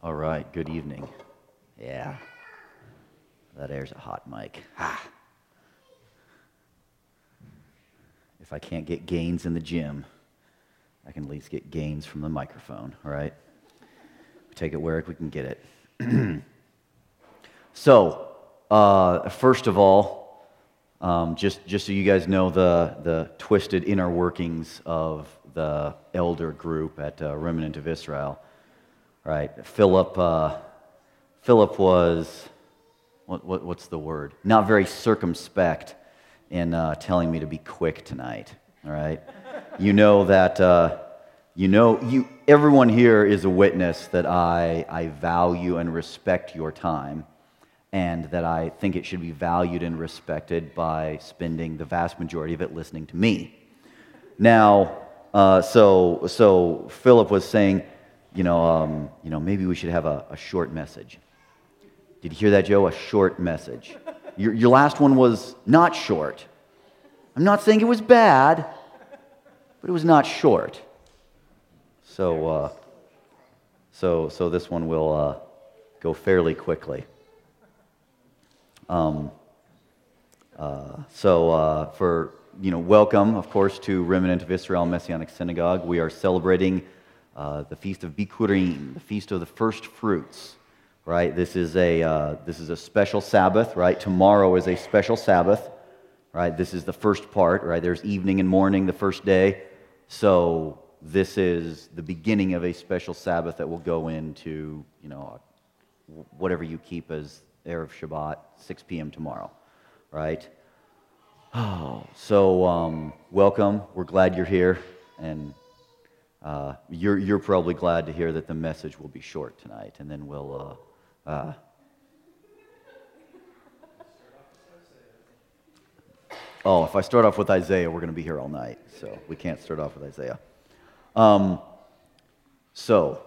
All right, good evening. Yeah. That air's a hot mic. If I can't get gains in the gym, I can at least get gains from the microphone, all right? We take it where we can get it. so, uh, first of all, um, just, just so you guys know the, the twisted inner workings of the elder group at uh, Remnant of Israel, right? Philip, uh, Philip was, what, what, what's the word? Not very circumspect in uh, telling me to be quick tonight, all right? you know that, uh, you know, you, everyone here is a witness that I, I value and respect your time and that I think it should be valued and respected by spending the vast majority of it listening to me. Now, uh, so, so Philip was saying, you know, um, you know, maybe we should have a, a, short message. Did you hear that, Joe? A short message. Your, your last one was not short. I'm not saying it was bad, but it was not short. So, uh, so, so this one will uh, go fairly quickly. Um, uh, so, uh, for you know, welcome, of course, to Remnant of Israel Messianic Synagogue. We are celebrating uh, the feast of Bikurim, the feast of the first fruits. Right. This is a uh, this is a special Sabbath. Right. Tomorrow is a special Sabbath. Right. This is the first part. Right. There's evening and morning, the first day. So this is the beginning of a special Sabbath that will go into you know whatever you keep as erev Shabbat, 6 p.m. tomorrow. Right. Oh, so um, welcome. We're glad you're here, and uh, you're, you're probably glad to hear that the message will be short tonight, and then we'll. Uh, uh, oh, if I start off with Isaiah, we're going to be here all night, so we can't start off with Isaiah. Um, so,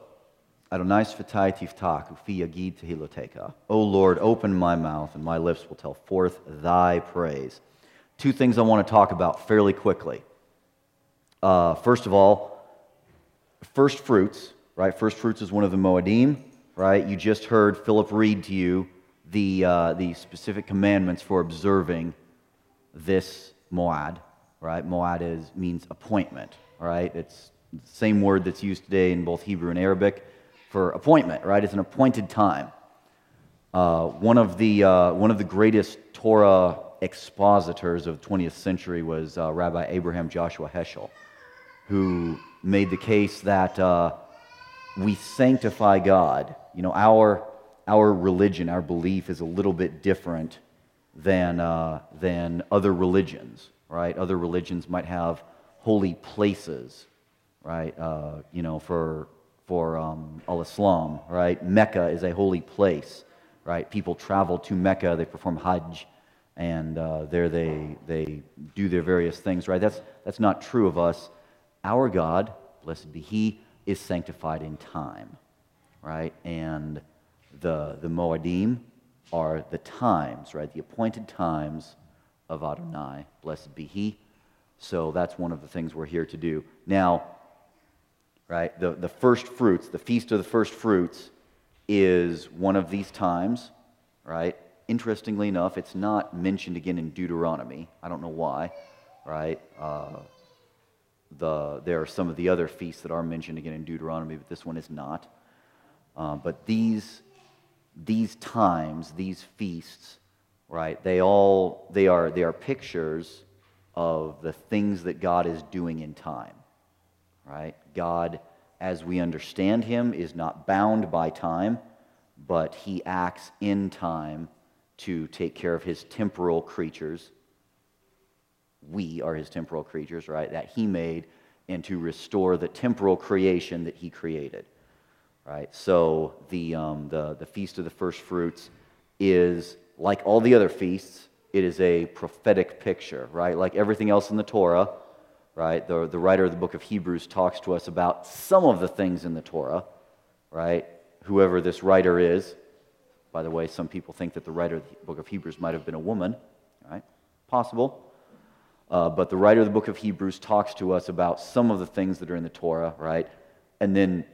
Adonai Sfatai Tiftach, Ufi Yagid Tehiloteka. O Lord, open my mouth, and my lips will tell forth thy praise two things I want to talk about fairly quickly. Uh, first of all, first fruits, right? First fruits is one of the Moedim, right? You just heard Philip read to you the, uh, the specific commandments for observing this Moad, right? Moad is, means appointment, right? It's the same word that's used today in both Hebrew and Arabic for appointment, right? It's an appointed time. Uh, one, of the, uh, one of the greatest Torah expositors of the 20th century was uh, Rabbi Abraham Joshua Heschel, who made the case that uh, we sanctify God. You know, our, our religion, our belief is a little bit different than, uh, than other religions, right? Other religions might have holy places, right? Uh, you know, for, for um, Al Islam, right? Mecca is a holy place, right? People travel to Mecca, they perform Hajj and uh, there they, they do their various things, right? That's, that's not true of us. Our God, blessed be He, is sanctified in time, right? And the, the Moedim are the times, right? The appointed times of Adonai, blessed be He. So that's one of the things we're here to do. Now, right, the, the first fruits, the feast of the first fruits, is one of these times, right? Interestingly enough, it's not mentioned again in Deuteronomy. I don't know why, right? Uh, the, there are some of the other feasts that are mentioned again in Deuteronomy, but this one is not. Uh, but these, these times, these feasts, right, they all they are, they are pictures of the things that God is doing in time, right? God, as we understand Him, is not bound by time, but He acts in time to take care of his temporal creatures. We are his temporal creatures, right? That he made, and to restore the temporal creation that he created, right? So the, um, the, the Feast of the First Fruits is, like all the other feasts, it is a prophetic picture, right? Like everything else in the Torah, right? The, the writer of the book of Hebrews talks to us about some of the things in the Torah, right? Whoever this writer is, by the way, some people think that the writer of the book of Hebrews might have been a woman, right? Possible. Uh, but the writer of the book of Hebrews talks to us about some of the things that are in the Torah, right? And then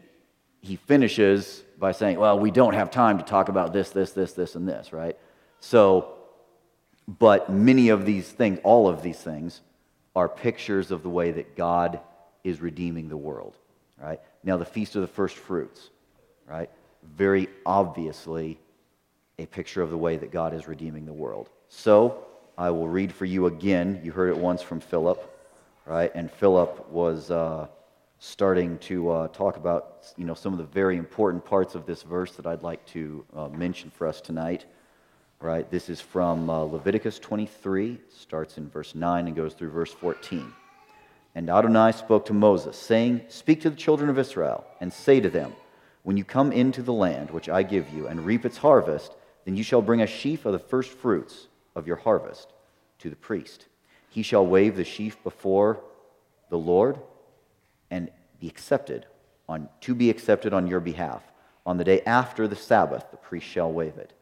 he finishes by saying, well, we don't have time to talk about this, this, this, this, and this, right? So, but many of these things, all of these things, are pictures of the way that God is redeeming the world, right? Now, the Feast of the First Fruits, right? Very obviously a picture of the way that God is redeeming the world. So, I will read for you again. You heard it once from Philip, right? And Philip was uh, starting to uh, talk about, you know, some of the very important parts of this verse that I'd like to uh, mention for us tonight right? This is from uh, Leviticus 23, starts in verse 9 and goes through verse 14. And Adonai spoke to Moses, saying, Speak to the children of Israel, and say to them, When you come into the land which I give you, and reap its harvest, then you shall bring a sheaf of the first fruits of your harvest to the priest. He shall wave the sheaf before the Lord, and be accepted on, to be accepted on your behalf. On the day after the Sabbath, the priest shall wave it.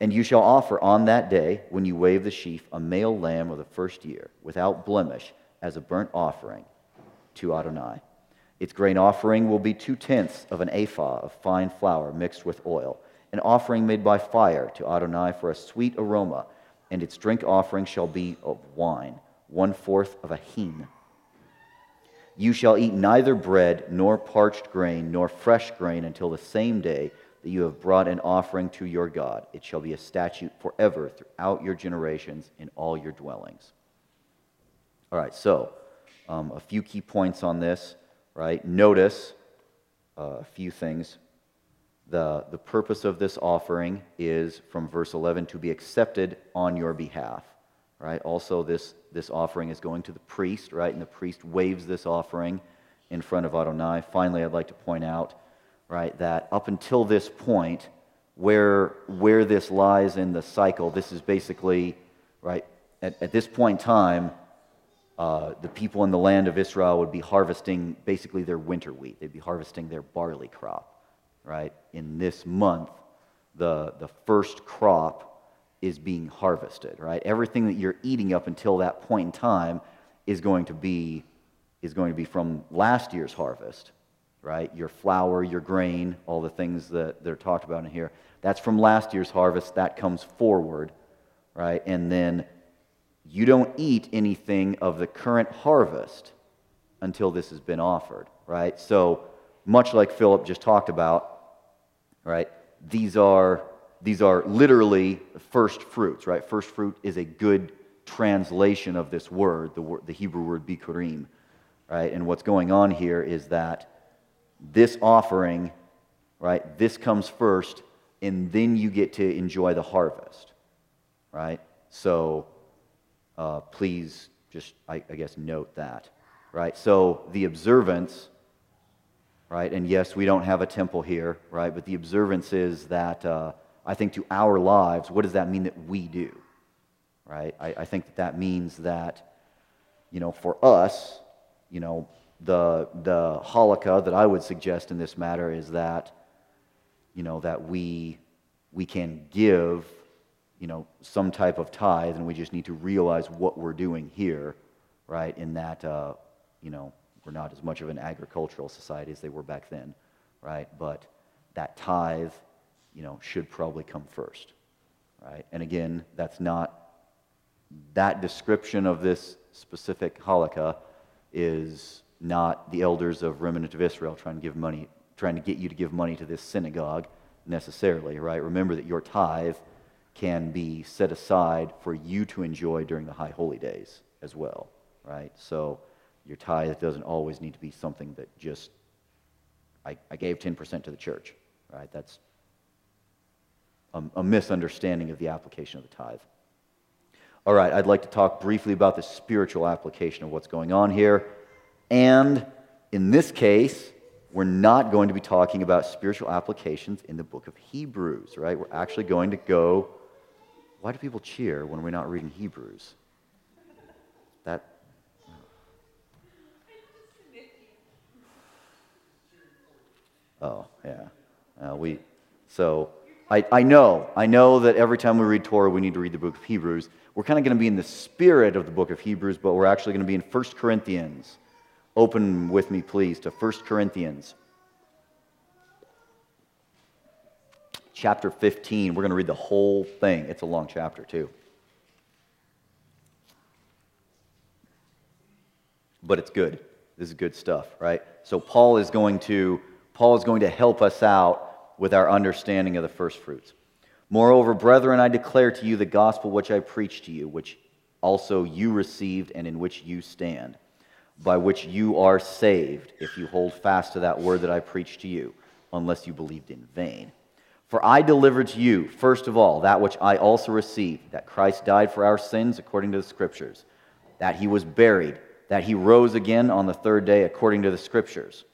And you shall offer on that day, when you wave the sheaf, a male lamb of the first year, without blemish, as a burnt offering to Adonai. Its grain offering will be two tenths of an ephah of fine flour mixed with oil, an offering made by fire to Adonai for a sweet aroma, and its drink offering shall be of wine, one fourth of a hin. You shall eat neither bread, nor parched grain, nor fresh grain until the same day that you have brought an offering to your God. It shall be a statute forever throughout your generations in all your dwellings. All right, so um, a few key points on this, right? Notice uh, a few things. The, the purpose of this offering is from verse 11 to be accepted on your behalf, right? Also, this, this offering is going to the priest, right? And the priest waves this offering in front of Adonai. Finally, I'd like to point out right, that up until this point, where, where this lies in the cycle, this is basically, right, at, at this point in time, uh, the people in the land of Israel would be harvesting basically their winter wheat. They'd be harvesting their barley crop, right? In this month, the, the first crop is being harvested, right? Everything that you're eating up until that point in time is going to be, is going to be from last year's harvest, right? Your flour, your grain, all the things that they're talked about in here. That's from last year's harvest. That comes forward, right? And then you don't eat anything of the current harvest until this has been offered, right? So, much like Philip just talked about, right? These are these are literally first fruits, right? First fruit is a good translation of this word, the, word, the Hebrew word bikurim, right? And what's going on here is that this offering, right, this comes first, and then you get to enjoy the harvest, right? So uh, please just, I, I guess, note that, right? So the observance, right, and yes, we don't have a temple here, right, but the observance is that uh, I think to our lives, what does that mean that we do, right? I, I think that that means that, you know, for us, you know, the, the halakha that I would suggest in this matter is that, you know, that we, we can give, you know, some type of tithe, and we just need to realize what we're doing here, right? In that, uh, you know, we're not as much of an agricultural society as they were back then, right? But that tithe, you know, should probably come first, right? And again, that's not that description of this specific halakha is not the elders of remnant of Israel trying to give money, trying to get you to give money to this synagogue necessarily, right? Remember that your tithe can be set aside for you to enjoy during the high holy days as well, right? So your tithe doesn't always need to be something that just, I, I gave 10% to the church, right? That's a, a misunderstanding of the application of the tithe. All right, I'd like to talk briefly about the spiritual application of what's going on here. And in this case, we're not going to be talking about spiritual applications in the book of Hebrews, right? We're actually going to go. Why do people cheer when we're not reading Hebrews? That. Oh, yeah. Uh, we, so I, I know, I know that every time we read Torah, we need to read the book of Hebrews. We're kind of going to be in the spirit of the book of Hebrews, but we're actually going to be in 1 Corinthians. Open with me, please, to 1 Corinthians. chapter 15. We're going to read the whole thing. It's a long chapter, too. But it's good. This is good stuff, right? So Paul is going to Paul is going to help us out with our understanding of the first fruits. Moreover, brethren, I declare to you the gospel which I preached to you, which also you received and in which you stand, by which you are saved, if you hold fast to that word that I preached to you, unless you believed in vain. For I delivered to you, first of all, that which I also received, that Christ died for our sins according to the Scriptures, that he was buried, that he rose again on the third day according to the Scriptures,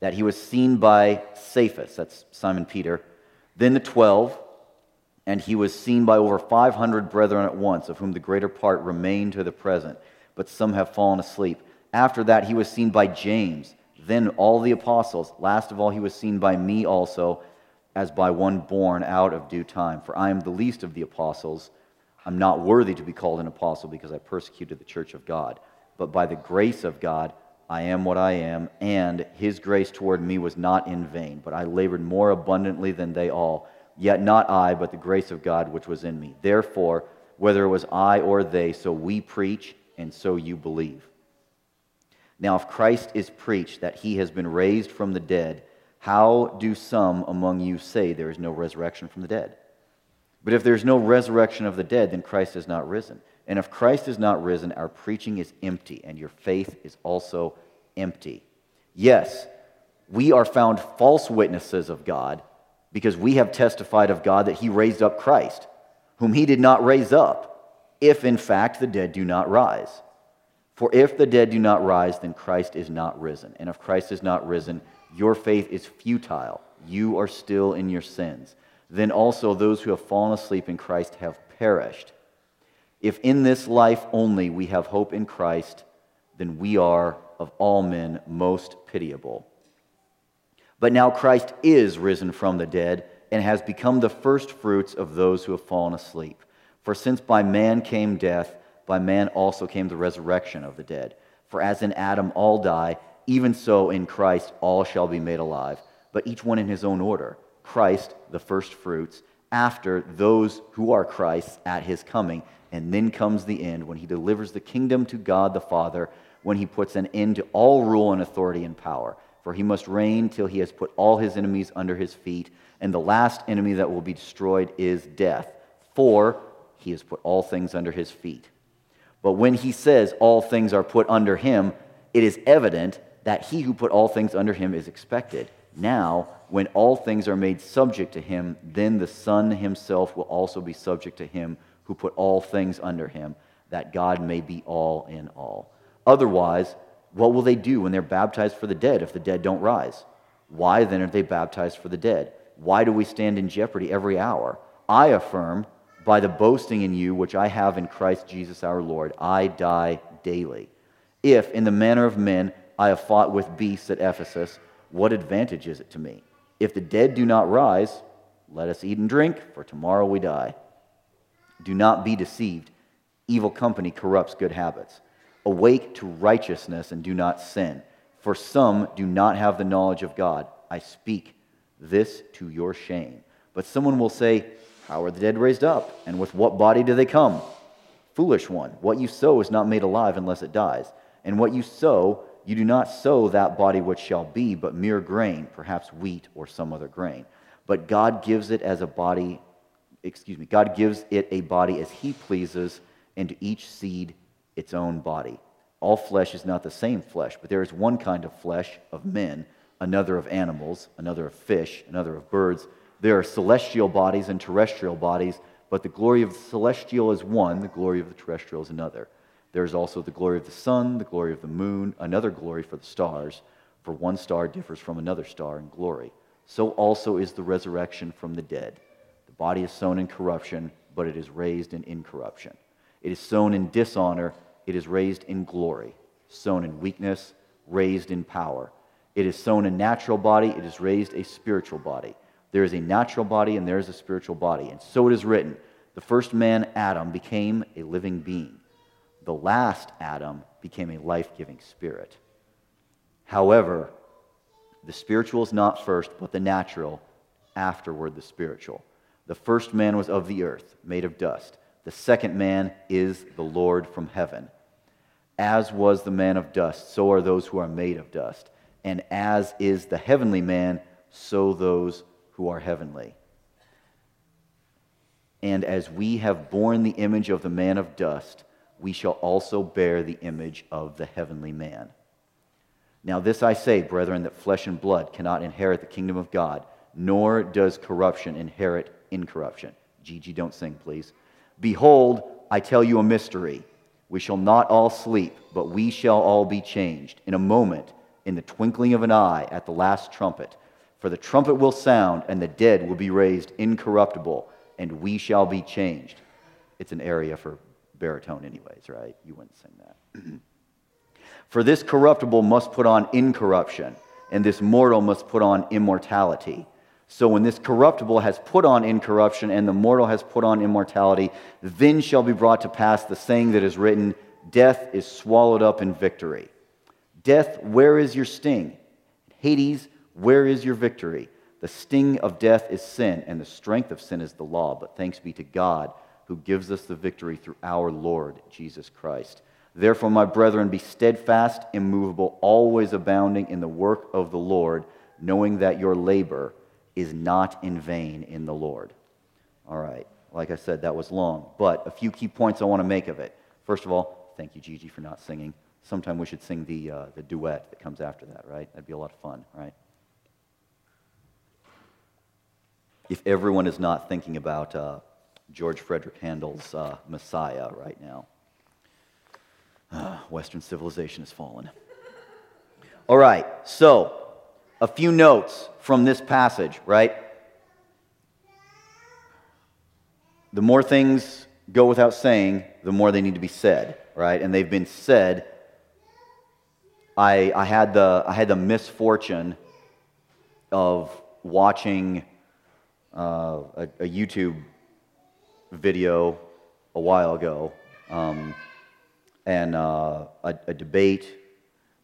that he was seen by Cephas, that's Simon Peter, then the twelve, and he was seen by over 500 brethren at once, of whom the greater part remain to the present, but some have fallen asleep. After that, he was seen by James, then all the apostles. Last of all, he was seen by me also as by one born out of due time. For I am the least of the apostles. I'm not worthy to be called an apostle because I persecuted the church of God. But by the grace of God, I am what I am, and his grace toward me was not in vain, but I labored more abundantly than they all. Yet not I, but the grace of God which was in me. Therefore, whether it was I or they, so we preach, and so you believe. Now, if Christ is preached that he has been raised from the dead, how do some among you say there is no resurrection from the dead? But if there is no resurrection of the dead, then Christ has not risen. And if Christ is not risen, our preaching is empty, and your faith is also empty. Yes, we are found false witnesses of God because we have testified of God that he raised up Christ, whom he did not raise up, if in fact the dead do not rise. For if the dead do not rise, then Christ is not risen. And if Christ is not risen, your faith is futile. You are still in your sins. Then also those who have fallen asleep in Christ have perished. If in this life only we have hope in Christ, then we are of all men most pitiable. But now Christ is risen from the dead and has become the firstfruits of those who have fallen asleep. For since by man came death, by man also came the resurrection of the dead. For as in Adam all die, even so in Christ all shall be made alive, but each one in his own order. Christ, the firstfruits, after those who are Christ's at his coming. And then comes the end when he delivers the kingdom to God the Father, when he puts an end to all rule and authority and power. For he must reign till he has put all his enemies under his feet. And the last enemy that will be destroyed is death. For he has put all things under his feet. But when he says all things are put under him, it is evident that he who put all things under him is expected. Now, when all things are made subject to him, then the Son himself will also be subject to him who put all things under him, that God may be all in all. Otherwise, what will they do when they're baptized for the dead if the dead don't rise? Why then are they baptized for the dead? Why do we stand in jeopardy every hour? I affirm, by the boasting in you which I have in Christ Jesus our Lord, I die daily. If, in the manner of men, I have fought with beasts at Ephesus, what advantage is it to me? If the dead do not rise, let us eat and drink, for tomorrow we die. Do not be deceived. Evil company corrupts good habits. Awake to righteousness and do not sin, for some do not have the knowledge of God. I speak this to your shame. But someone will say, How are the dead raised up? And with what body do they come? Foolish one, what you sow is not made alive unless it dies. And what you sow, you do not sow that body which shall be, but mere grain, perhaps wheat or some other grain. But God gives it as a body, excuse me, God gives it a body as he pleases, and to each seed its own body. All flesh is not the same flesh, but there is one kind of flesh of men, another of animals, another of fish, another of birds. There are celestial bodies and terrestrial bodies, but the glory of the celestial is one, the glory of the terrestrial is another. There is also the glory of the sun, the glory of the moon, another glory for the stars, for one star differs from another star in glory. So also is the resurrection from the dead. Body is sown in corruption, but it is raised in incorruption. It is sown in dishonor, it is raised in glory. Sown in weakness, raised in power. It is sown a natural body, it is raised a spiritual body. There is a natural body and there is a spiritual body. And so it is written the first man, Adam, became a living being the last Adam became a life giving spirit. However, the spiritual is not first, but the natural, afterward, the spiritual. The first man was of the earth, made of dust. The second man is the Lord from heaven. As was the man of dust, so are those who are made of dust. And as is the heavenly man, so those who are heavenly. And as we have borne the image of the man of dust, we shall also bear the image of the heavenly man. Now, this I say, brethren, that flesh and blood cannot inherit the kingdom of God, nor does corruption inherit incorruption. Gigi, don't sing, please. Behold, I tell you a mystery. We shall not all sleep, but we shall all be changed in a moment, in the twinkling of an eye, at the last trumpet. For the trumpet will sound, and the dead will be raised incorruptible, and we shall be changed. It's an aria for baritone, anyways, right? You wouldn't sing that. For this corruptible must put on incorruption, and this mortal must put on immortality. So when this corruptible has put on incorruption, and the mortal has put on immortality, then shall be brought to pass the saying that is written Death is swallowed up in victory. Death, where is your sting? Hades, where is your victory? The sting of death is sin, and the strength of sin is the law. But thanks be to God who gives us the victory through our Lord Jesus Christ. Therefore, my brethren, be steadfast, immovable, always abounding in the work of the Lord, knowing that your labor is not in vain in the Lord. All right. Like I said, that was long, but a few key points I want to make of it. First of all, thank you, Gigi, for not singing. Sometime we should sing the, uh, the duet that comes after that, right? That'd be a lot of fun, right? If everyone is not thinking about uh, George Frederick Handel's uh, Messiah right now. Uh, Western civilization has fallen. All right, so a few notes from this passage, right? The more things go without saying, the more they need to be said, right? And they've been said. I, I, had, the, I had the misfortune of watching uh, a, a, YouTube video a while ago um, and uh, a, a, debate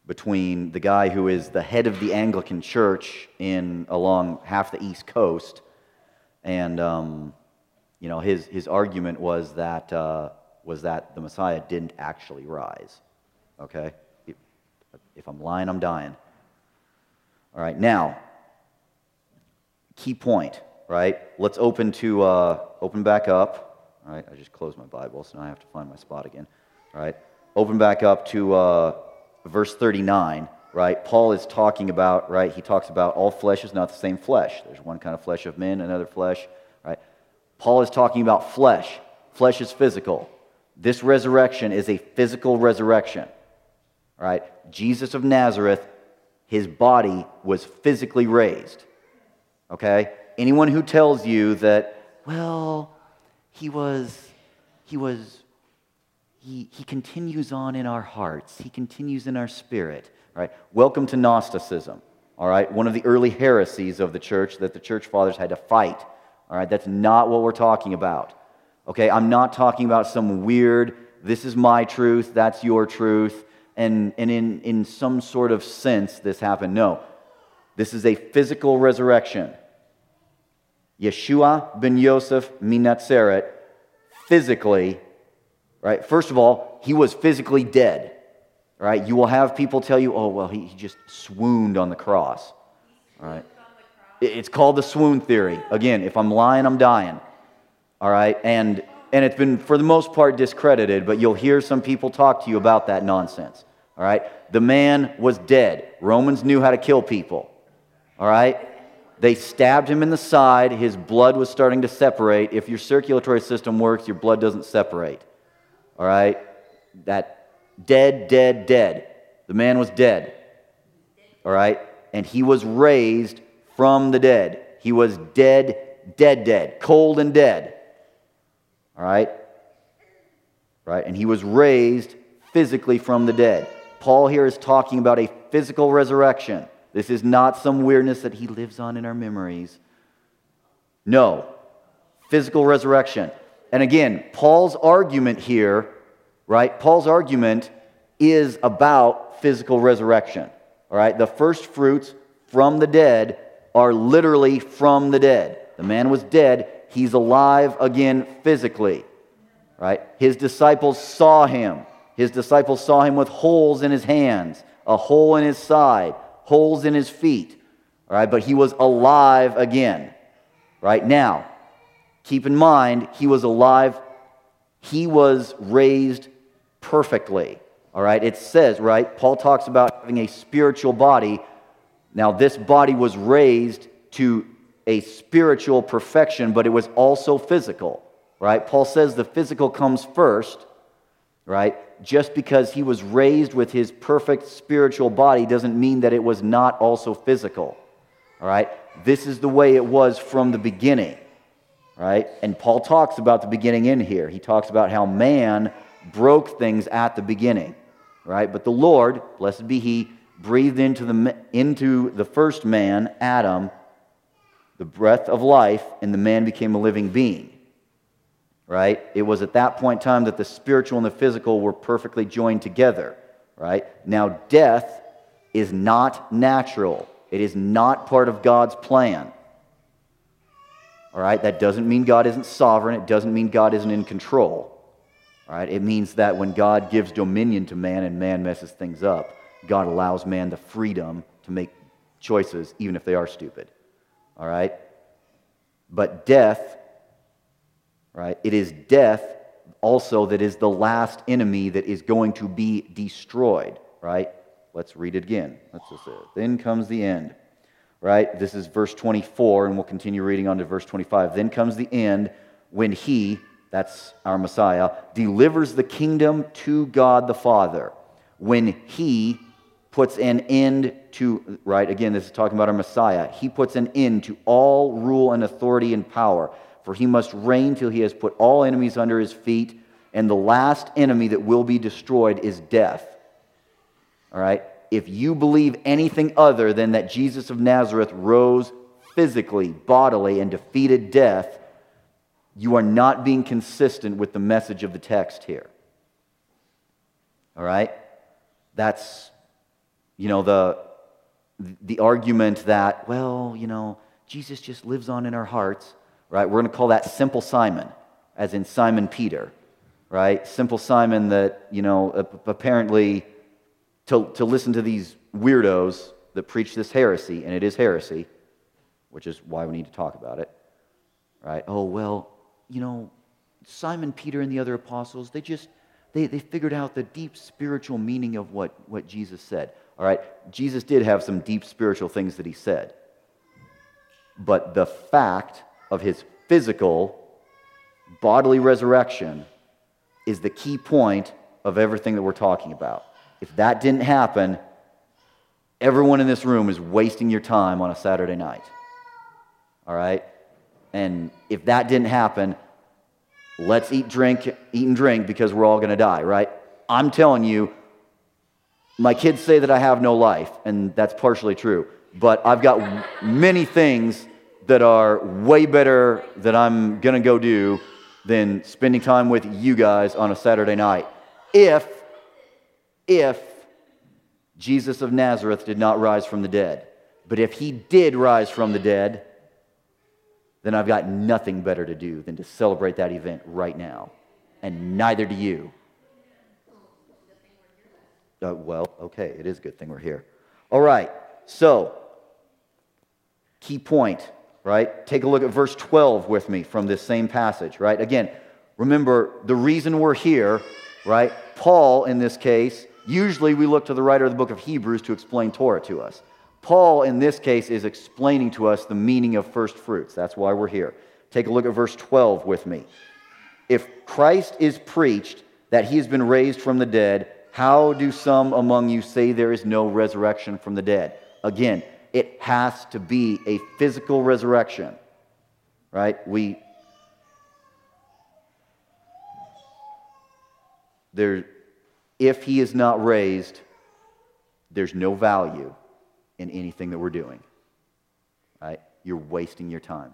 between the guy who is the head of the Anglican Church in along half the East Coast, and um, you know his his argument was that uh, was that the Messiah didn't actually rise. Okay, if, I'm lying, I'm dying. All right, now key point. Right, let's open to uh, open back up. All right, I just closed my Bible, so now I have to find my spot again. All right, open back up to uh, verse 39, right? Paul is talking about, right? He talks about all flesh is not the same flesh. There's one kind of flesh of men, another flesh, right? Paul is talking about flesh. Flesh is physical. This resurrection is a physical resurrection, right? Jesus of Nazareth, his body was physically raised, okay? Anyone who tells you that, well, he was, he was he, he continues on in our hearts, he continues in our spirit. All right? Welcome to Gnosticism. All right? One of the early heresies of the church that the church fathers had to fight. All right? That's not what we're talking about. Okay? I'm not talking about some weird, this is my truth, that's your truth, and, and in, in some sort of sense this happened. No. This is a physical resurrection. Yeshua ben Yosef Minatzeret physically Right? First of all, he was physically dead. Right? You will have people tell you, oh, well, he, he just swooned on the cross. Right? It's called the swoon theory. Again, if I'm lying, I'm dying. All right? And, and it's been, for the most part, discredited, but you'll hear some people talk to you about that nonsense. All right? The man was dead. Romans knew how to kill people. All right? They stabbed him in the side. His blood was starting to separate. If your circulatory system works, your blood doesn't separate. All right? That dead, dead, dead. The man was dead. All right? And he was raised from the dead. He was dead, dead, dead, cold and dead. All right? Right? And he was raised physically from the dead. Paul here is talking about a physical resurrection. This is not some weirdness that he lives on in our memories. No, physical resurrection. And again, Paul's argument here, right? Paul's argument is about physical resurrection. All right? The first fruits from the dead are literally from the dead. The man was dead, He's alive again physically, right? His disciples saw him. His disciples saw him with holes in his hands, a hole in his side, holes in his feet, all right? But he was alive again, right? Now, keep in mind, he was alive, he was raised perfectly, all right? It says, right? Paul talks about having a spiritual body. Now, this body was raised to a spiritual perfection, but it was also physical, right? Paul says the physical comes first, right? Just because he was raised with his perfect spiritual body doesn't mean that it was not also physical, all right? This is the way it was from the beginning, right? And Paul talks about the beginning in here. He talks about how man broke things at the beginning, right? But the Lord, blessed be he, breathed into the, into the first man, Adam, the breath of life, and the man became a living being. Right? It was at that point in time that the spiritual and the physical were perfectly joined together. Right? Now, death is not natural, it is not part of God's plan. All right? That doesn't mean God isn't sovereign, it doesn't mean God isn't in control. All right? It means that when God gives dominion to man and man messes things up, God allows man the freedom to make choices, even if they are stupid. All right? But death, right? It is death also that is the last enemy that is going to be destroyed, right? Let's read it again. Let's just say, then comes the end, right? This is verse 24, and we'll continue reading on to verse 25. Then comes the end when he, that's our Messiah, delivers the kingdom to God the Father. When he puts an end to, right? Again, this is talking about our Messiah. He puts an end to all rule and authority and power, for he must reign till he has put all enemies under his feet, and the last enemy that will be destroyed is death. All right? If you believe anything other than that Jesus of Nazareth rose physically, bodily, and defeated death, you are not being consistent with the message of the text here. All right? That's you know, the, the argument that, well, you know, Jesus just lives on in our hearts, right? We're going to call that simple Simon, as in Simon Peter, right? Simple Simon that, you know, apparently to, to listen to these weirdos that preach this heresy, and it is heresy, which is why we need to talk about it, right? Oh, well, you know, Simon Peter and the other apostles, they just, they, they figured out the deep spiritual meaning of what, what Jesus said. All right, Jesus did have some deep spiritual things that he said. But the fact of his physical, bodily resurrection is the key point of everything that we're talking about. If that didn't happen, everyone in this room is wasting your time on a Saturday night. All right? And if that didn't happen, let's eat, drink, eat and drink because we're all going to die, right? I'm telling you, my kids say that I have no life, and that's partially true. But I've got many things that are way better that I'm going to go do than spending time with you guys on a Saturday night. If, if Jesus of Nazareth did not rise from the dead. But if he did rise from the dead, then I've got nothing better to do than to celebrate that event right now. And neither do you. Uh, well, okay, it is a good thing we're here. All right, so, key point, right? Take a look at verse 12 with me from this same passage, right? Again, remember the reason we're here, right? Paul, in this case, usually we look to the writer of the book of Hebrews to explain Torah to us. Paul, in this case, is explaining to us the meaning of first fruits. That's why we're here. Take a look at verse 12 with me. If Christ is preached that he has been raised from the dead, how do some among you say there is no resurrection from the dead? Again, it has to be a physical resurrection, right? We there if he is not raised, there's no value in anything that we're doing. Right? You're wasting your time.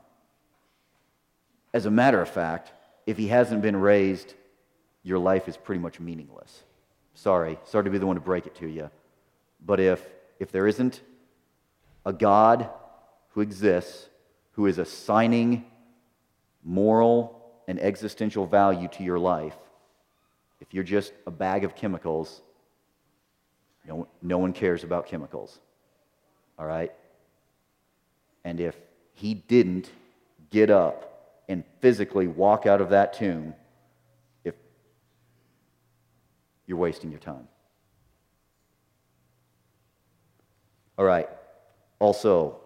As a matter of fact, if he hasn't been raised, your life is pretty much meaningless. Sorry, sorry to be the one to break it to you. But if, if there isn't a God who exists, who is assigning moral and existential value to your life, if you're just a bag of chemicals, no, no one cares about chemicals. All right? And if he didn't get up and physically walk out of that tomb, if you're wasting your time. All right. Also,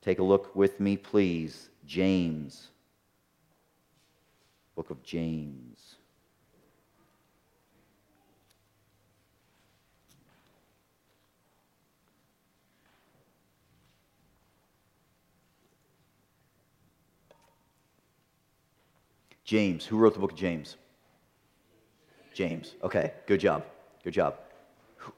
take a look with me, please. James. Book of James. James. Who wrote the book of James? James. Okay, good job. Good job.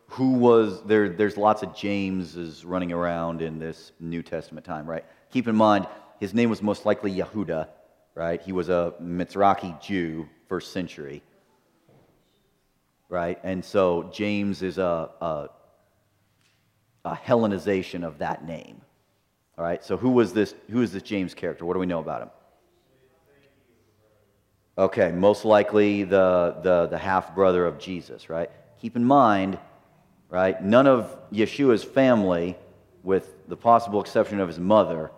Who was there? There's lots of Jameses running around in this New Testament time, right? Keep in mind, his name was most likely Yehuda, right? He was a Mizrahi Jew, first century, right? And so James is a, a, a Hellenization of that name, all right? So who was this? Who is this James character? What do we know about him? Okay, most likely the, the, the half brother of Jesus, right? Keep in mind, right, none of Yeshua's family, with the possible exception of his mother,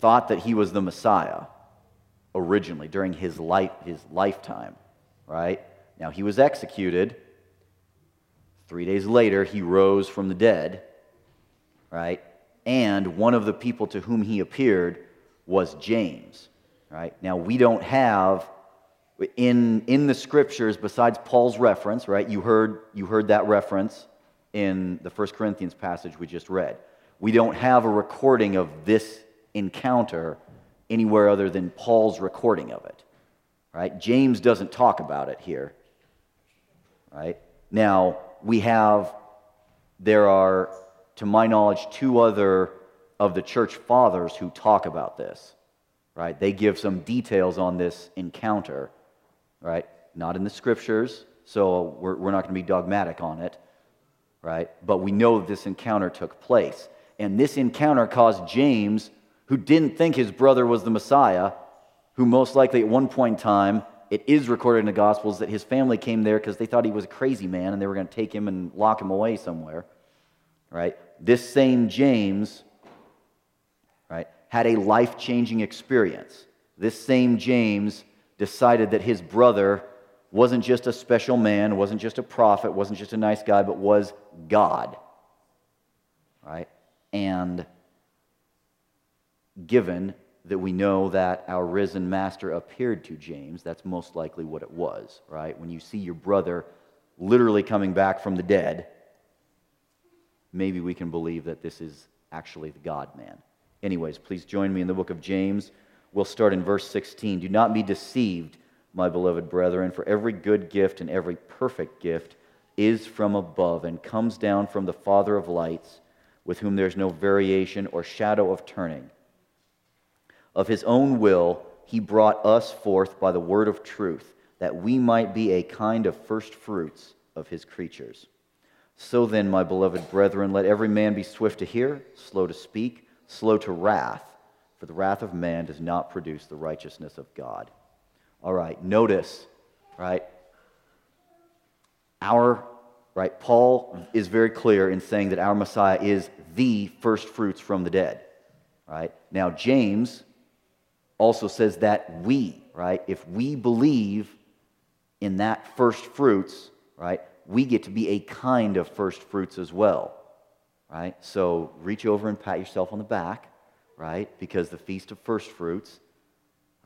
thought that he was the Messiah originally during his, life, his lifetime, right? Now, he was executed. Three days later, he rose from the dead, right? And one of the people to whom he appeared was James. Right? Now, we don't have in, in the scriptures, besides Paul's reference, right? You heard, you heard that reference in the First Corinthians passage we just read. We don't have a recording of this encounter anywhere other than Paul's recording of it. Right? James doesn't talk about it here. Right? Now, we have, there are, to my knowledge, two other of the church fathers who talk about this right? They give some details on this encounter, right? Not in the scriptures, so we're, we're not going to be dogmatic on it, right? But we know this encounter took place. And this encounter caused James, who didn't think his brother was the Messiah, who most likely at one point in time, it is recorded in the Gospels that his family came there because they thought he was a crazy man and they were going to take him and lock him away somewhere, right? This same James had a life changing experience. This same James decided that his brother wasn't just a special man, wasn't just a prophet, wasn't just a nice guy, but was God. Right? And given that we know that our risen master appeared to James, that's most likely what it was, right? When you see your brother literally coming back from the dead, maybe we can believe that this is actually the God man. Anyways, please join me in the book of James. We'll start in verse 16. Do not be deceived, my beloved brethren, for every good gift and every perfect gift is from above and comes down from the Father of lights, with whom there is no variation or shadow of turning. Of his own will, he brought us forth by the word of truth, that we might be a kind of first fruits of his creatures. So then, my beloved brethren, let every man be swift to hear, slow to speak slow to wrath, for the wrath of man does not produce the righteousness of God. All right, notice, right? Our, right, Paul is very clear in saying that our Messiah is the first fruits from the dead, right? Now, James also says that we, right, if we believe in that first fruits, right, we get to be a kind of first fruits as well right? So reach over and pat yourself on the back, right? Because the Feast of First Fruits,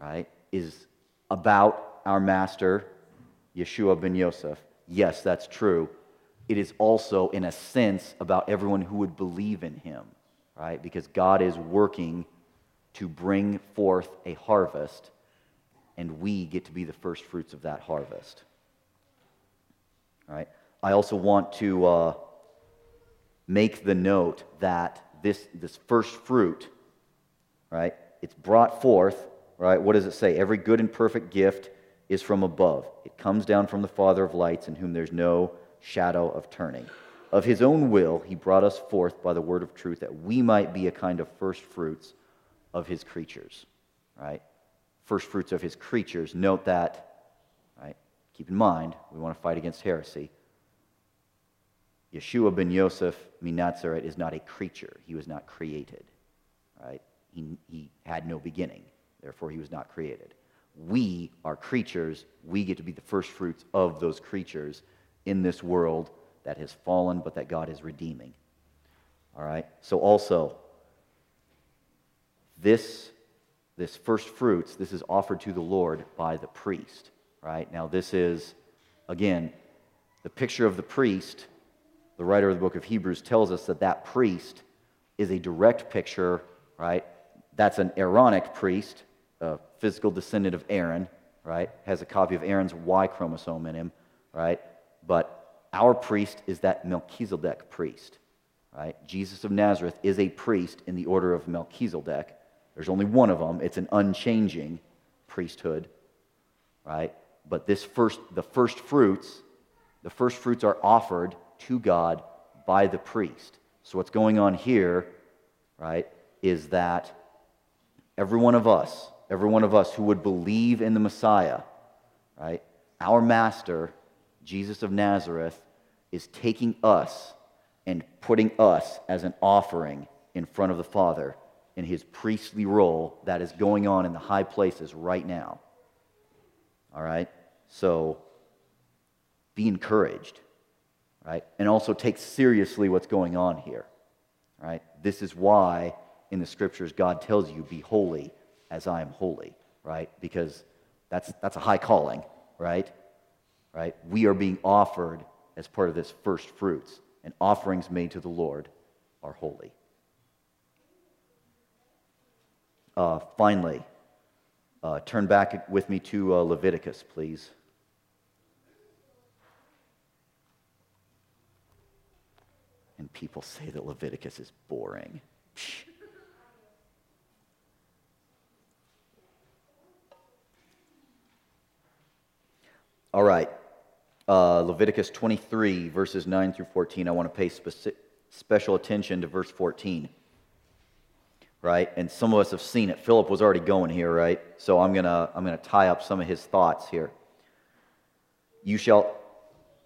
right, is about our master, Yeshua ben Yosef. Yes, that's true. It is also, in a sense, about everyone who would believe in him, right? Because God is working to bring forth a harvest, and we get to be the first fruits of that harvest. All right? I also want to. Uh, make the note that this, this first fruit, right, it's brought forth, right? What does it say? Every good and perfect gift is from above. It comes down from the Father of lights, in whom there's no shadow of turning. Of his own will, he brought us forth by the word of truth, that we might be a kind of first fruits of his creatures, right? first fruits of his creatures. Note that, right? Keep in mind, we want to fight against heresy. Yeshua ben Yosef Minatzeret is not a creature. He was not created, right? He, he had no beginning. Therefore, he was not created. We are creatures. We get to be the first fruits of those creatures in this world that has fallen, but that God is redeeming. All right? So, also, this, this first fruits, this is offered to the Lord by the priest. Right? Now, this is, again, the picture of the priest. The writer of the book of Hebrews tells us that that priest is a direct picture, right? That's an Aaronic priest, a physical descendant of Aaron, right? Has a copy of Aaron's Y chromosome in him, right? But our priest is that Melchizedek priest, right? Jesus of Nazareth is a priest in the order of Melchizedek. There's only one of them. It's an unchanging priesthood, right? But this first, the first fruits, the first fruits are offered to God by the priest. So what's going on here, right, is that every one of us, every one of us who would believe in the Messiah, right, our master, Jesus of Nazareth, is taking us and putting us as an offering in front of the Father in his priestly role that is going on in the high places right now. All right? So be encouraged, right? And also take seriously what's going on here, right? This is why in the scriptures God tells you, be holy as I am holy, right? Because that's, that's a high calling, right? Right? We are being offered as part of this first fruits, and offerings made to the Lord are holy. Uh, finally, uh, turn back with me to uh, Leviticus, please. And people say that Leviticus is boring. All right. Uh, Leviticus 23, verses 9 through 14. I want to pay speci- special attention to verse 14. Right? And some of us have seen it. Philip was already going here, right? So I'm going to I'm going to tie up some of his thoughts here. You shall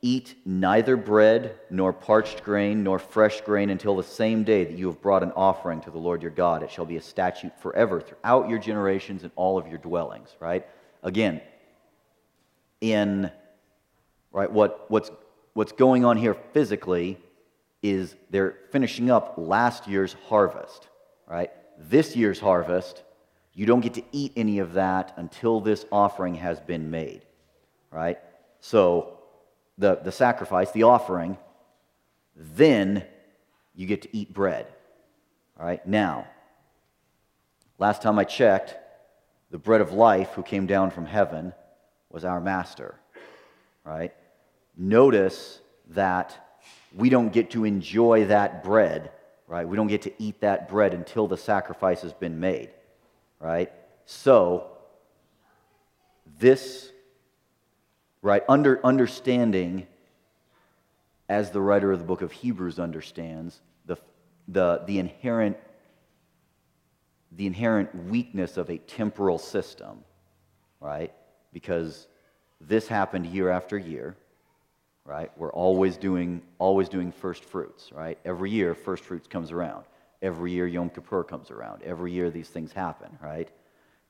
eat neither bread, nor parched grain, nor fresh grain until the same day that you have brought an offering to the Lord your God. It shall be a statute forever throughout your generations and all of your dwellings, right? Again, in right what, what's, what's going on here physically is they're finishing up last year's harvest right this year's harvest you don't get to eat any of that until this offering has been made right so the, the sacrifice the offering then you get to eat bread all right now last time i checked the bread of life who came down from heaven was our master, right? Notice that we don't get to enjoy that bread, right? We don't get to eat that bread until the sacrifice has been made, right? So, this, right, under, understanding, as the writer of the book of Hebrews understands, the, the, the, inherent, the inherent weakness of a temporal system, right? because this happened year after year, right? We're always doing, always doing first fruits, right? Every year, first fruits comes around. Every year, Yom Kippur comes around. Every year, these things happen, right?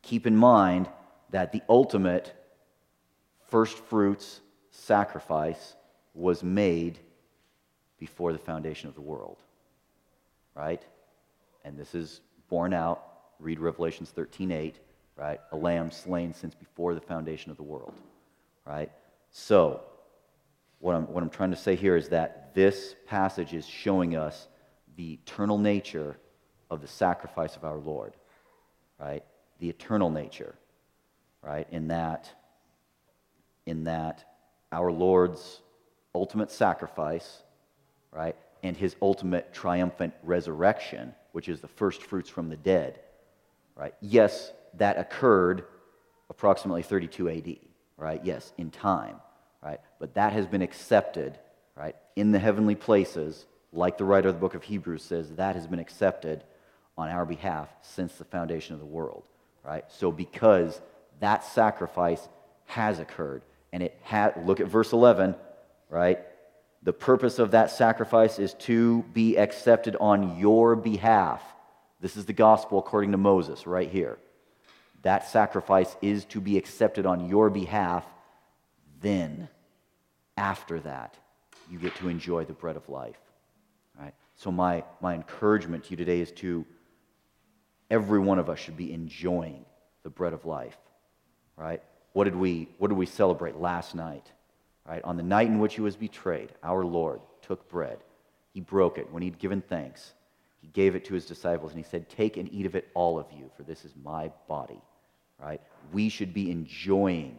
Keep in mind that the ultimate first fruits sacrifice was made before the foundation of the world, right? And this is borne out. Read Revelations 13 8 right? A lamb slain since before the foundation of the world, right? So, what I'm, what I'm trying to say here is that this passage is showing us the eternal nature of the sacrifice of our Lord, right? The eternal nature, right? In that, in that our Lord's ultimate sacrifice, right? And his ultimate triumphant resurrection, which is the first fruits from the dead, right? Yes, that occurred approximately 32 AD, right? Yes, in time, right? But that has been accepted, right? In the heavenly places, like the writer of the book of Hebrews says, that has been accepted on our behalf since the foundation of the world, right? So because That sacrifice has occurred. And it had, look at verse 11, right? The purpose of that sacrifice is to be accepted on your behalf. This is the gospel according to Moses, right here. That sacrifice is to be accepted on your behalf. Then, after that, you get to enjoy the bread of life. Right? So, my, my encouragement to you today is to every one of us should be enjoying the bread of life. Right? What did we, what did we celebrate last night? Right? On the night in which he was betrayed, our Lord took bread. He broke it when he'd given thanks. He gave it to his disciples and he said, Take and eat of it, all of you, for this is my body. Right? We should be enjoying,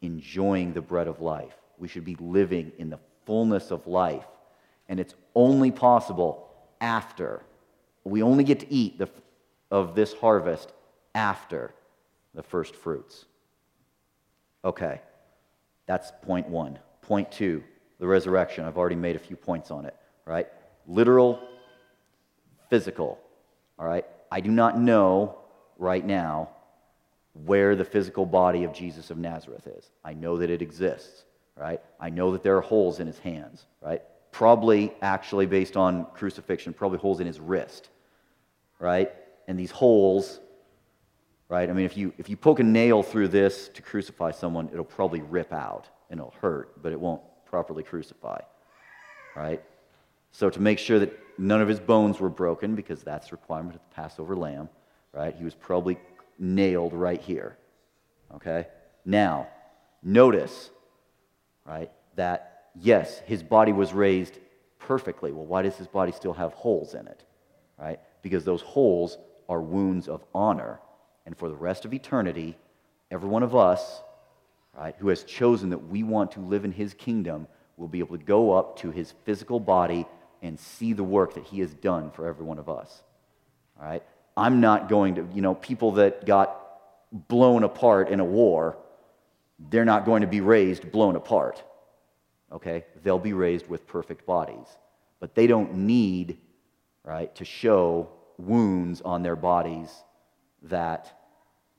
enjoying the bread of life. We should be living in the fullness of life. And it's only possible after. We only get to eat the, of this harvest after the first fruits. Okay, that's point one. Point two, the resurrection. I've already made a few points on it, right? Literal, physical, all right? I do not know right now where the physical body of Jesus of Nazareth is. I know that it exists, right? I know that there are holes in his hands, right? Probably, actually, based on crucifixion, probably holes in his wrist, right? And these holes right? I mean, if you, if you poke a nail through this to crucify someone, it'll probably rip out and it'll hurt, but it won't properly crucify, right? So, to make sure that none of his bones were broken, because that's the requirement of the Passover lamb, right? He was probably nailed right here, okay? Now, notice, right, that yes, his body was raised perfectly. Well, why does his body still have holes in it, right? Because those holes are wounds of honor and for the rest of eternity, every one of us, right, who has chosen that we want to live in his kingdom will be able to go up to his physical body and see the work that he has done for every one of us. All right? I'm not going to, you know, people that got blown apart in a war, they're not going to be raised blown apart. Okay? They'll be raised with perfect bodies. But they don't need, right, to show wounds on their bodies that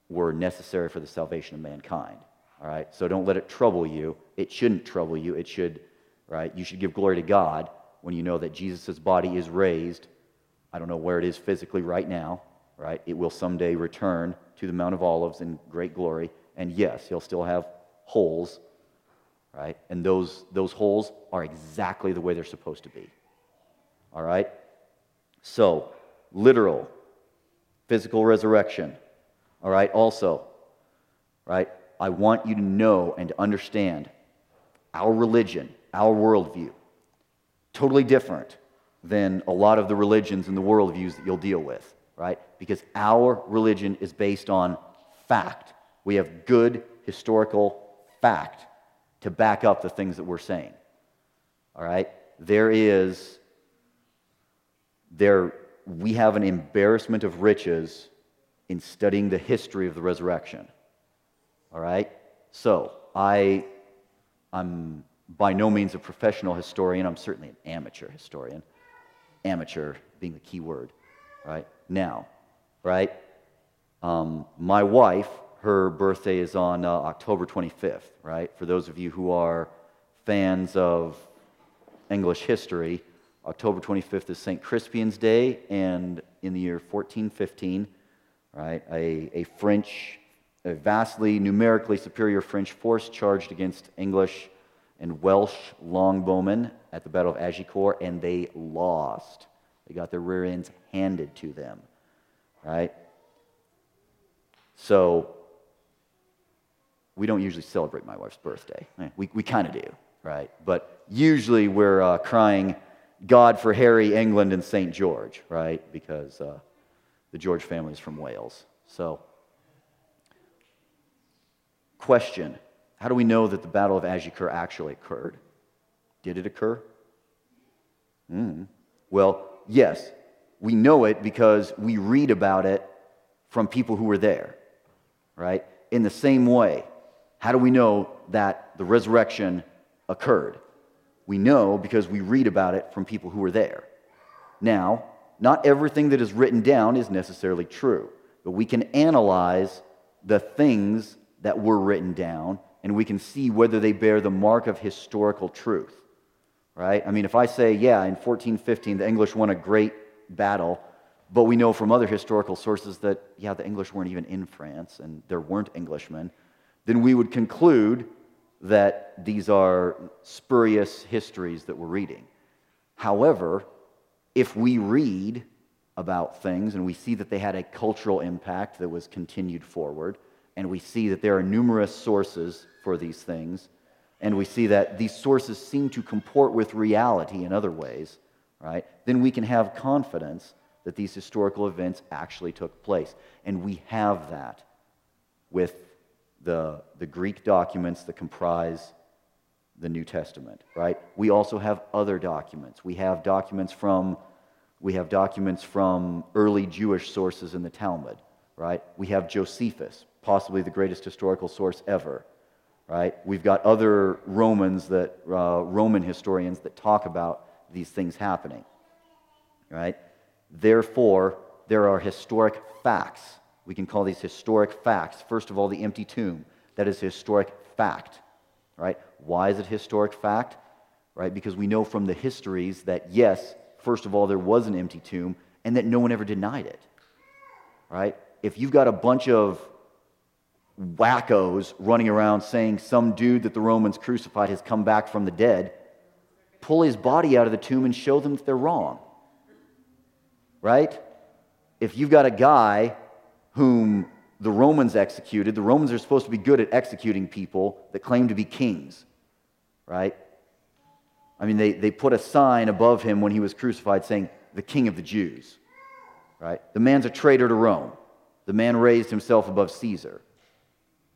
were necessary for the salvation of mankind. All right? So don't let it trouble you. It shouldn't trouble you. It should, right? You should give glory to God when you know that Jesus' body is raised. I don't know where it is physically right now, right? It will someday return to the Mount of Olives in great glory. And yes, he'll still have holes, right? And those, those holes are exactly the way they're supposed to be. All right? So, literal physical resurrection. All right, also, right, I want you to know and to understand our religion, our worldview, totally different than a lot of the religions and the worldviews that you'll deal with, right? Because our religion is based on fact. We have good historical fact to back up the things that we're saying. All right? There is, there we have an embarrassment of riches in studying the history of the resurrection. All right? So, I, I'm by no means a professional historian. I'm certainly an amateur historian. Amateur being the key word, right? Now, right? Um, my wife, her birthday is on uh, October 25th, right? For those of you who are fans of English history, October 25th is St. Crispian's Day, and in the year 1415, right, a, a French, a vastly numerically superior French force charged against English and Welsh longbowmen at the Battle of Agincourt, and they lost. They got their rear ends handed to them, right? So, we don't usually celebrate my wife's birthday. We, we kind of do, right? But usually we're uh, crying God for Harry, England, and St. George, right? Because uh, the George family is from Wales. So, question How do we know that the Battle of Agincourt actually occurred? Did it occur? Mm. Well, yes, we know it because we read about it from people who were there, right? In the same way, how do we know that the resurrection occurred? We know because we read about it from people who were there. Now, not everything that is written down is necessarily true, but we can analyze the things that were written down and we can see whether they bear the mark of historical truth. Right? I mean, if I say, yeah, in 1415 the English won a great battle, but we know from other historical sources that, yeah, the English weren't even in France and there weren't Englishmen, then we would conclude that these are spurious histories that we're reading. However, if we read about things and we see that they had a cultural impact that was continued forward, and we see that there are numerous sources for these things, and we see that these sources seem to comport with reality in other ways, right? Then we can have confidence that these historical events actually took place. And we have that with the, the Greek documents that comprise the New Testament, right? We also have other documents. We have documents from we have documents from early Jewish sources in the Talmud, right? We have Josephus, possibly the greatest historical source ever, right? We've got other Romans that uh, Roman historians that talk about these things happening, right? Therefore, there are historic facts. We can call these historic facts. First of all, the empty tomb. That is a historic fact, right? Why is it historic fact? Right? Because we know from the histories that, yes, first of all, there was an empty tomb and that no one ever denied it, right? If you've got a bunch of wackos running around saying some dude that the Romans crucified has come back from the dead, pull his body out of the tomb and show them that they're wrong right? If you've got a guy whom the Romans executed, the Romans are supposed to be good at executing people that claim to be kings, right? I mean, they, they put a sign above him when he was crucified saying, the king of the Jews, right? The man's a traitor to Rome. The man raised himself above Caesar,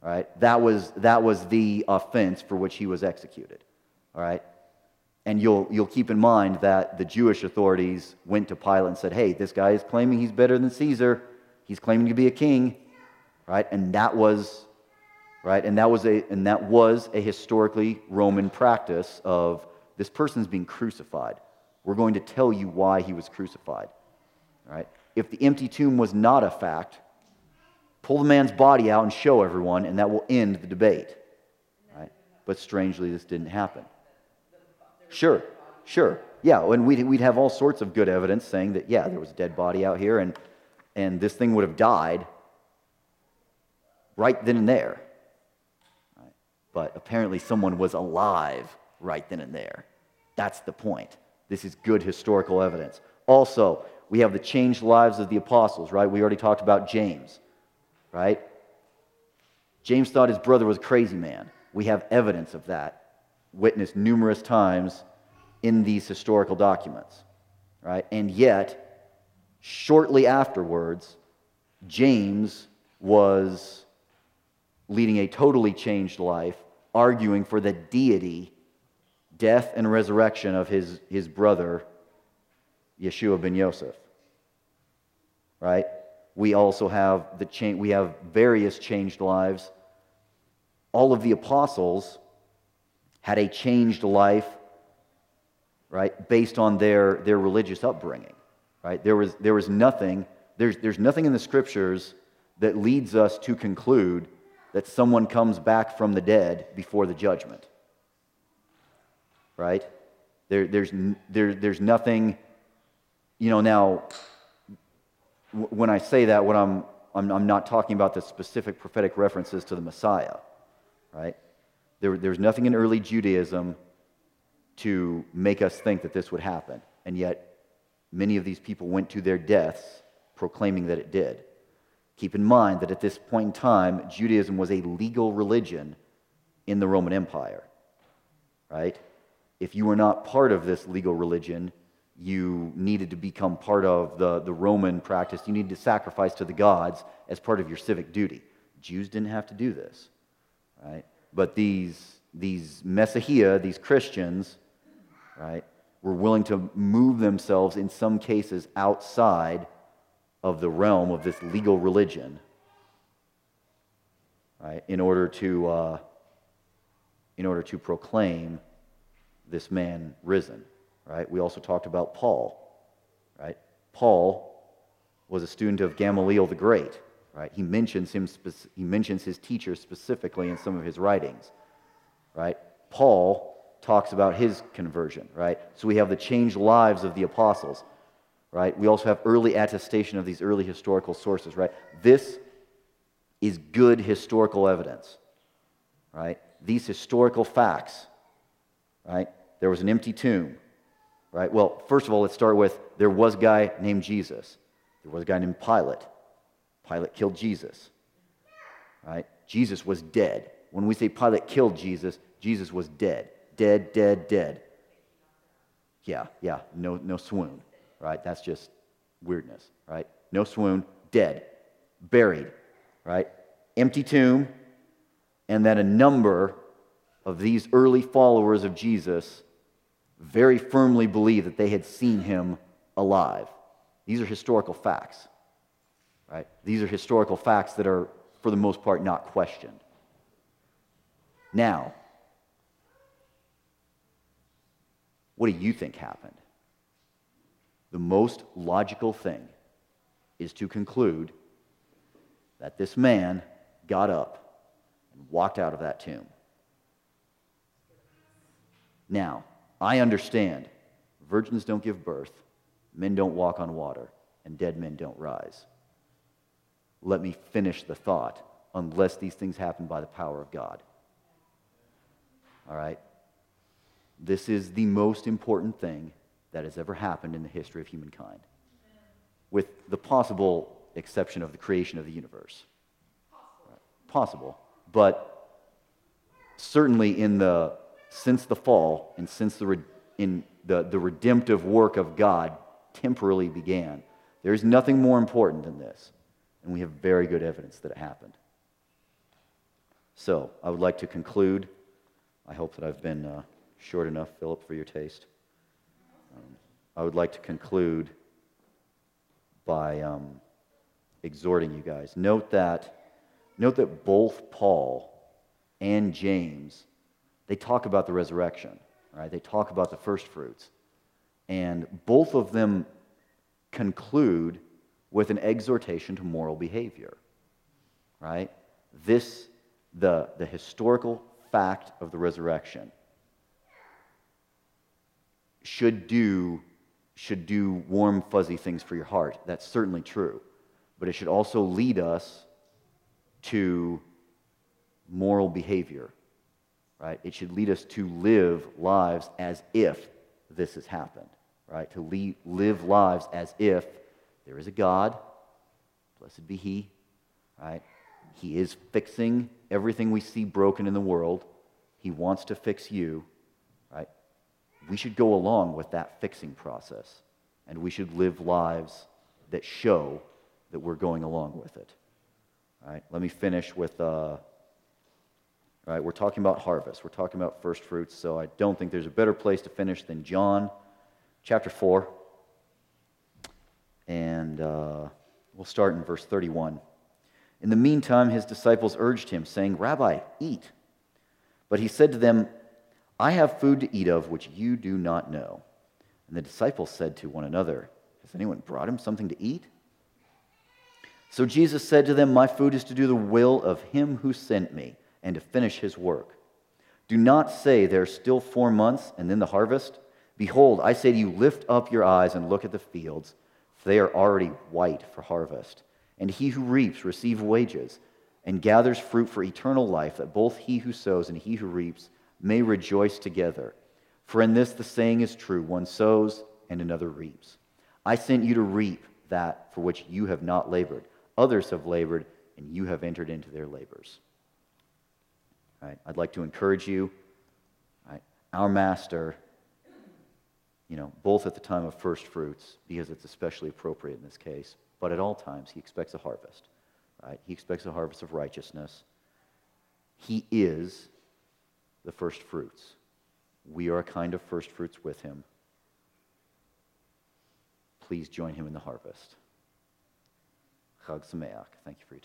right? That was, that was the offense for which he was executed, all right? And you'll, you'll keep in mind that the Jewish authorities went to Pilate and said, hey, this guy is claiming he's better than Caesar. He's claiming to be a king, right? And that was, right? And that was a, and that was a historically Roman practice of this person's being crucified. We're going to tell you why he was crucified, right? If the empty tomb was not a fact, pull the man's body out and show everyone, and that will end the debate, right? But strangely, this didn't happen. Sure, sure. Yeah, and we'd, we'd have all sorts of good evidence saying that, yeah, there was a dead body out here and, and this thing would have died right then and there. But apparently, someone was alive right then and there. That's the point. This is good historical evidence. Also, we have the changed lives of the apostles, right? We already talked about James, right? James thought his brother was a crazy man. We have evidence of that witnessed numerous times in these historical documents, right? And yet, shortly afterwards, James was leading a totally changed life, arguing for the deity, death, and resurrection of his, his brother, Yeshua ben Yosef. Right? We also have the cha- we have various changed lives. All of the apostles had a changed life, right, based on their, their religious upbringing, right? There was, there was nothing, there's, there's nothing in the scriptures that leads us to conclude that someone comes back from the dead before the judgment, right? There, there's, there, there's nothing, you know, now, when I say that, what I'm, I'm, I'm not talking about the specific prophetic references to the Messiah, right? There, there's nothing in early Judaism to make us think that this would happen. And yet, many of these people went to their deaths proclaiming that it did. Keep in mind that at this point in time, Judaism was a legal religion in the Roman Empire, right? If you were not part of this legal religion, you needed to become part of the, the Roman practice. You needed to sacrifice to the gods as part of your civic duty. Jews didn't have to do this, right? But these, these Messiah, these Christians, right, were willing to move themselves in some cases outside of the realm of this legal religion, right, in order to, uh, in order to proclaim this man risen, right? We also talked about Paul, right? Paul was a student of Gamaliel the Great, right? He mentions, him he mentions his teacher specifically in some of his writings, right? Paul talks about his conversion, right? So we have the changed lives of the apostles, right? We also have early attestation of these early historical sources, right? This is good historical evidence, right? These historical facts, right? There was an empty tomb, right? Well, first of all, let's start with there was a guy named Jesus. There was a guy named Pilate. Pilate killed Jesus, right? Jesus was dead. When we say Pilate killed Jesus, Jesus was dead. Dead, dead, dead. Yeah, yeah, no, no swoon, right? That's just weirdness, right? No swoon, dead, buried, right? Empty tomb, and then a number of these early followers of Jesus very firmly believe that they had seen him alive. These are historical facts, right? These are historical facts that are, for the most part, not questioned. Now, what do you think happened? The most logical thing is to conclude that this man got up and walked out of that tomb. Now, I understand virgins don't give birth, men don't walk on water, and dead men don't rise. Let me finish the thought unless these things happen by the power of God. All right? This is the most important thing that has ever happened in the history of humankind, with the possible exception of the creation of the universe. Possible. But certainly in the, since the fall and since the, in the, the redemptive work of God temporarily began, there is nothing more important than this. And we have very good evidence that it happened. So I would like to conclude. I hope that I've been uh, short enough, Philip, for your taste. Um, I would like to conclude by um, exhorting you guys. Note that, note that both Paul and James, they talk about the resurrection, right? They talk about the first fruits. And both of them conclude with an exhortation to moral behavior, right? This, the, the historical fact of the resurrection, should do, should do warm, fuzzy things for your heart. That's certainly true. But it should also lead us to moral behavior, right? It should lead us to live lives as if this has happened, right? To lead, live lives as if there is a God, blessed be He, right? He is fixing everything we see broken in the world. He wants to fix you? We should go along with that fixing process, and we should live lives that show that we're going along with it. All right, let me finish with. Uh, all right, we're talking about harvest. We're talking about first fruits, so I don't think there's a better place to finish than John chapter 4. And uh, we'll start in verse 31. In the meantime, his disciples urged him, saying, Rabbi, eat. But he said to them, I have food to eat of which you do not know. And the disciples said to one another, Has anyone brought him something to eat? So Jesus said to them, My food is to do the will of him who sent me and to finish his work. Do not say, There are still four months and then the harvest. Behold, I say to you, lift up your eyes and look at the fields, for they are already white for harvest. And he who reaps receives wages and gathers fruit for eternal life, that both he who sows and he who reaps may rejoice together. For in this the saying is true one sows and another reaps. I sent you to reap that for which you have not labored. Others have labored, and you have entered into their labors. I'd like to encourage you. Right? Our master, you know, both at the time of first fruits, because it's especially appropriate in this case, but at all times, he expects a harvest. Right? He expects a harvest of righteousness. He is the first fruits. We are a kind of first fruits with him. Please join him in the harvest. Chag Sameach. Thank you for your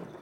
time.